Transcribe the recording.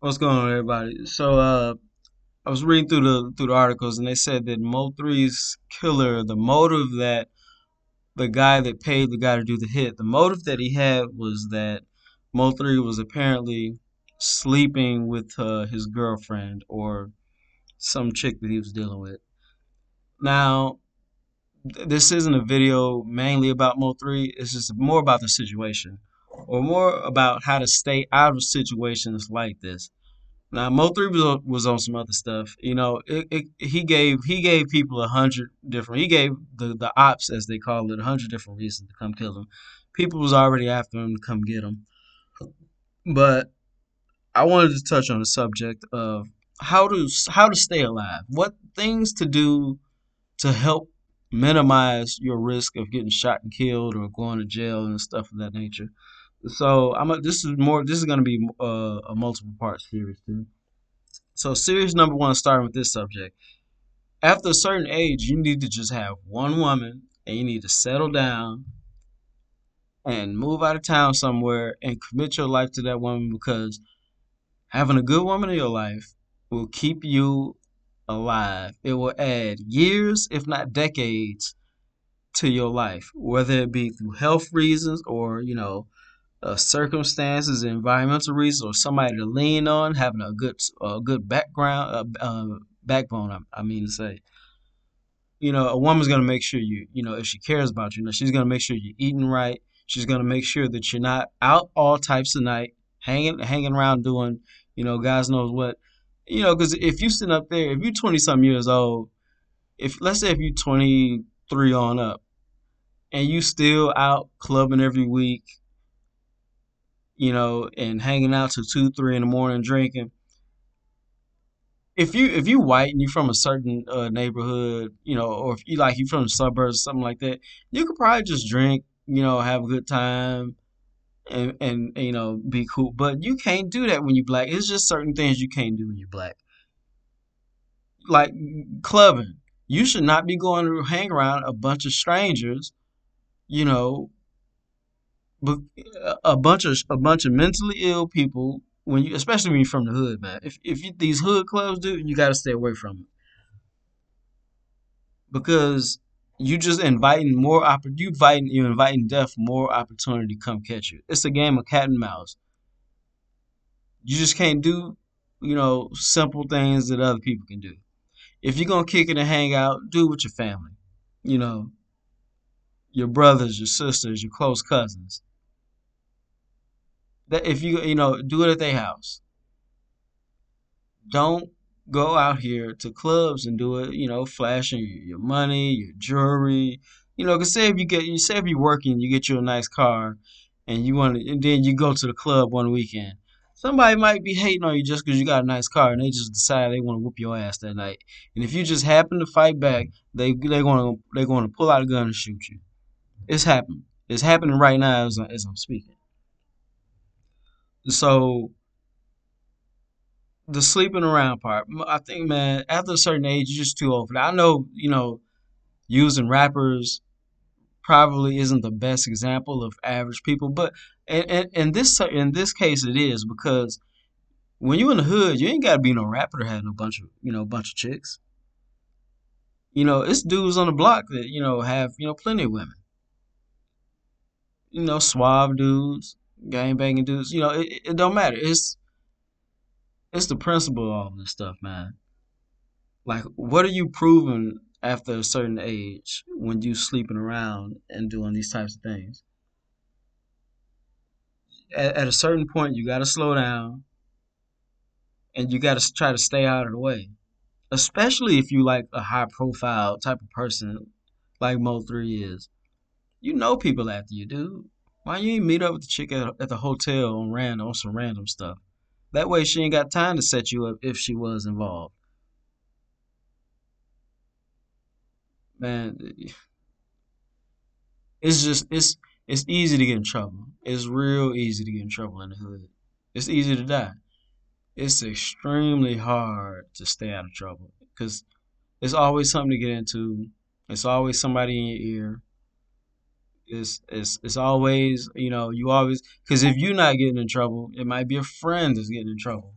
What's going on, everybody? So, uh, I was reading through the through the articles, and they said that Mo three's killer, the motive that the guy that paid the guy to do the hit, the motive that he had was that Mo three was apparently sleeping with uh, his girlfriend or some chick that he was dealing with. Now, th- this isn't a video mainly about Mo three. It's just more about the situation, or more about how to stay out of situations like this. Now Mo three was on, was on some other stuff. You know, it, it, he gave he gave people a hundred different. He gave the the ops as they call it a hundred different reasons to come kill him. People was already after him to come get him. But I wanted to touch on the subject of how to how to stay alive. What things to do to help minimize your risk of getting shot and killed or going to jail and stuff of that nature. So I'm a, this is more this is going to be uh, a multiple part series too. So series number one, starting with this subject. After a certain age, you need to just have one woman, and you need to settle down and move out of town somewhere and commit your life to that woman because having a good woman in your life will keep you alive. It will add years, if not decades, to your life, whether it be through health reasons or you know uh, circumstances, environmental reasons, or somebody to lean on, having a good a good background, uh, uh, backbone. I, I mean to say, you know, a woman's gonna make sure you, you know, if she cares about you, you know, she's gonna make sure you're eating right. She's gonna make sure that you're not out all types of night, hanging hanging around doing, you know, guys knows what, you know, because if you sit up there, if you're 20 some years old, if let's say if you're 23 on up, and you still out clubbing every week, you know, and hanging out till two, three in the morning drinking. If you if you white and you from a certain uh, neighborhood, you know, or if you like you from the suburbs or something like that, you could probably just drink, you know, have a good time and and you know be cool. But you can't do that when you're black. It's just certain things you can't do when you're black. Like clubbing. You should not be going to hang around a bunch of strangers, you know, a bunch of a bunch of mentally ill people when you especially when you're from the hood, man. If if you, these hood clubs do, you got to stay away from it because you just inviting more oppor- you inviting you inviting death more opportunity to come catch you. It's a game of cat and mouse. You just can't do you know simple things that other people can do. If you're gonna kick it and hang out, do it with your family. You know, your brothers, your sisters, your close cousins. That if you you know do it at their house. Don't go out here to clubs and do it. You know, flashing your money, your jewelry. You know, cause say if you get you say if you're working, you get you a nice car, and you want to, and then you go to the club one weekend. Somebody might be hating on you just because you got a nice car, and they just decide they want to whoop your ass that night. And if you just happen to fight back, they they gonna they gonna pull out a gun and shoot you. It's happening. It's happening right now as, as I'm speaking. So the sleeping around part, I think, man, after a certain age, you're just too old for that. I know, you know, using rappers probably isn't the best example of average people, but in, in, this in this case, it is because when you're in the hood, you ain't got to be no rapper have no bunch of you know a bunch of chicks. You know, it's dudes on the block that you know have you know plenty of women. You know, suave dudes, gang banging dudes. You know, it, it don't matter. It's it's the principle of all this stuff, man. Like, what are you proving after a certain age when you sleeping around and doing these types of things? At, at a certain point, you got to slow down and you got to try to stay out of the way. Especially if you like a high profile type of person like Mo three is. You know people after you, dude. Why you ain't meet up with the chick at, at the hotel on random on some random stuff? That way she ain't got time to set you up if she was involved. Man, it's just it's it's easy to get in trouble. It's real easy to get in trouble in the hood. It's easy to die. It's extremely hard to stay out of trouble because it's always something to get into. It's always somebody in your ear. It's it's it's always you know you always because if you're not getting in trouble, it might be a friend that's getting in trouble.